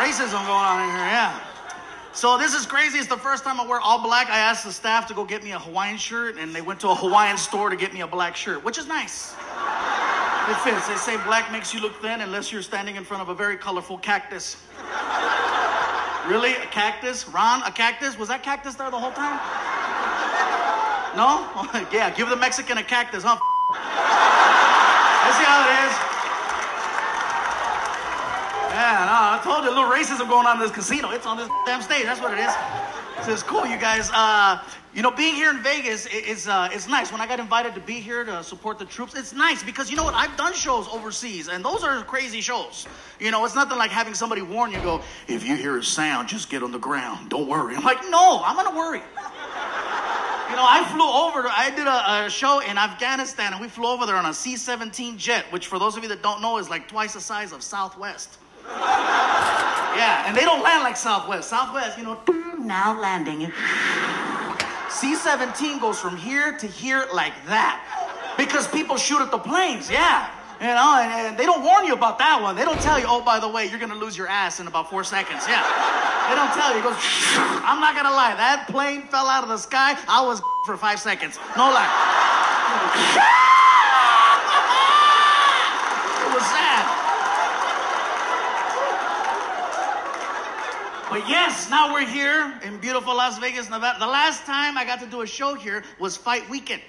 racism going on in here, yeah. So this is crazy. It's the first time I wear all black. I asked the staff to go get me a Hawaiian shirt, and they went to a Hawaiian store to get me a black shirt, which is nice. It fits. They say black makes you look thin unless you're standing in front of a very colorful cactus. Really? A cactus? Ron, a cactus? Was that cactus there the whole time? No? yeah, give the Mexican a cactus, huh? Let's see how it is. Yeah, told you a little racism going on in this casino. It's on this damn stage. That's what it is. So it's cool, you guys. Uh, you know, being here in Vegas is uh, it's nice. When I got invited to be here to support the troops, it's nice because you know what? I've done shows overseas, and those are crazy shows. You know, it's nothing like having somebody warn you, go, if you hear a sound, just get on the ground. Don't worry. I'm like, no, I'm gonna worry. You know, I flew over, I did a, a, show in Afghanistan, and we flew over there on a C 17 jet, which, for those of you that don't know, is like twice the size of Southwest. Yeah, and they don't land like Southwest. Southwest, you know, now landing. C-17 goes from here to here like that. Because people shoot at the planes, yeah. You know, and, and, they don't warn you about that one. They don't tell you, oh, by the way, you're gonna lose your ass in about four seconds. Yeah. They don't tell you. It goes, I'm not gonna lie, that plane fell out of the sky. I was for five seconds. No lie. But yes, now we're here in beautiful Las Vegas, Nevada. The last time I got to do a show here was Fight Weekend.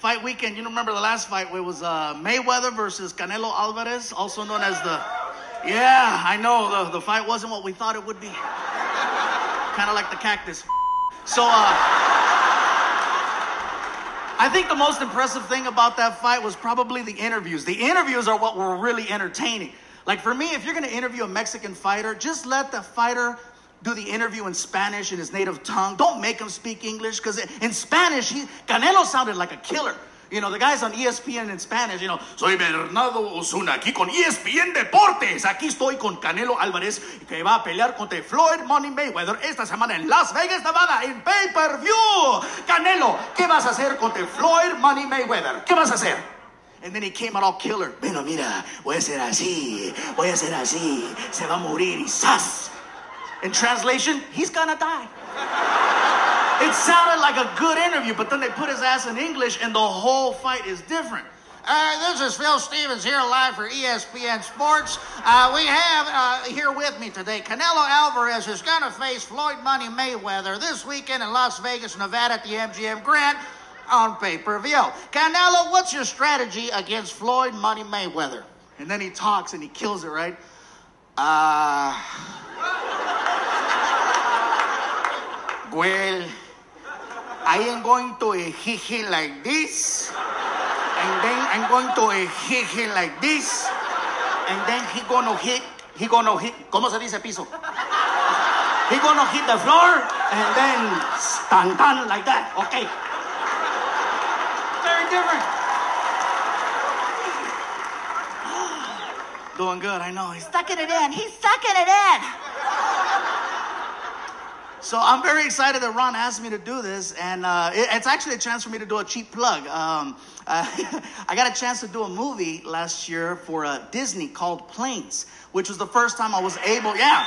Fight Weekend, you remember the last fight? It was uh, Mayweather versus Canelo Alvarez, also known as the. Yeah, I know the, the fight wasn't what we thought it would be. kind of like the cactus. So, uh, I think the most impressive thing about that fight was probably the interviews. The interviews are what were really entertaining. Like for me, if you're gonna interview a Mexican fighter, just let the fighter do the interview in Spanish in his native tongue. Don't make him speak English because in Spanish, he, Canelo sounded like a killer. You know, the guys on ESPN in Spanish, you know, soy Bernardo Osuna, aquí con ESPN Deportes. Aquí estoy con Canelo Álvarez, que va a pelear contra Floyd Money Mayweather esta semana en Las Vegas, Nevada, en pay-per-view. Canelo, ¿qué vas a hacer contra Floyd Money Mayweather? ¿Qué vas a hacer? And then he came out all killer. Bueno, mira, voy a hacer así, voy a hacer así, se va a morir y ¡zas! In translation, he's gonna die. it sounded like a good interview, but then they put his ass in English and the whole fight is different. Uh, this is Phil Stevens here live for ESPN Sports. Uh, we have uh, here with me today Canelo Alvarez is going to face Floyd Money Mayweather this weekend in Las Vegas, Nevada at the MGM Grand on pay per view. Canelo, what's your strategy against Floyd Money Mayweather? And then he talks and he kills it, right? Uh. Well, I am going to hit him like this, and then I'm going to hit him like this, and then he gonna hit, he gonna hit, ¿cómo se dice piso? He gonna hit the floor, and then stand tan like that, okay? Very different. Doing good, I know. He's sucking it in. He's sucking it in. So I'm very excited that Ron asked me to do this, and uh, it, it's actually a chance for me to do a cheap plug. Um, uh, I got a chance to do a movie last year for uh, Disney called Planes, which was the first time I was able, yeah.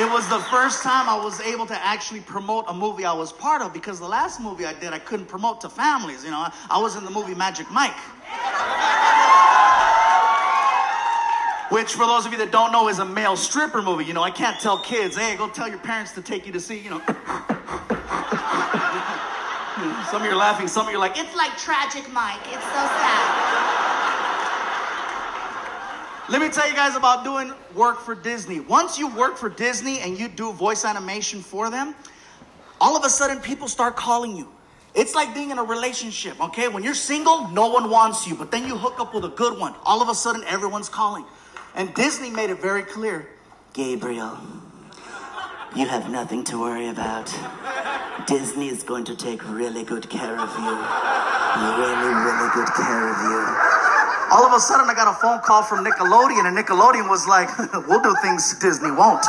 It was the first time I was able to actually promote a movie I was part of because the last movie I did I couldn't promote to families. You know, I, I was in the movie Magic Mike. Which, for those of you that don't know, is a male stripper movie. You know, I can't tell kids, hey, go tell your parents to take you to see, you know. some of you are laughing, some of you are like, it's like Tragic Mike. It's so sad. Let me tell you guys about doing work for Disney. Once you work for Disney and you do voice animation for them, all of a sudden people start calling you. It's like being in a relationship, okay? When you're single, no one wants you, but then you hook up with a good one. All of a sudden, everyone's calling. And Disney made it very clear Gabriel, you have nothing to worry about. Disney is going to take really good care of you. Really, really good care of you. All of a sudden, I got a phone call from Nickelodeon, and Nickelodeon was like, we'll do things Disney won't.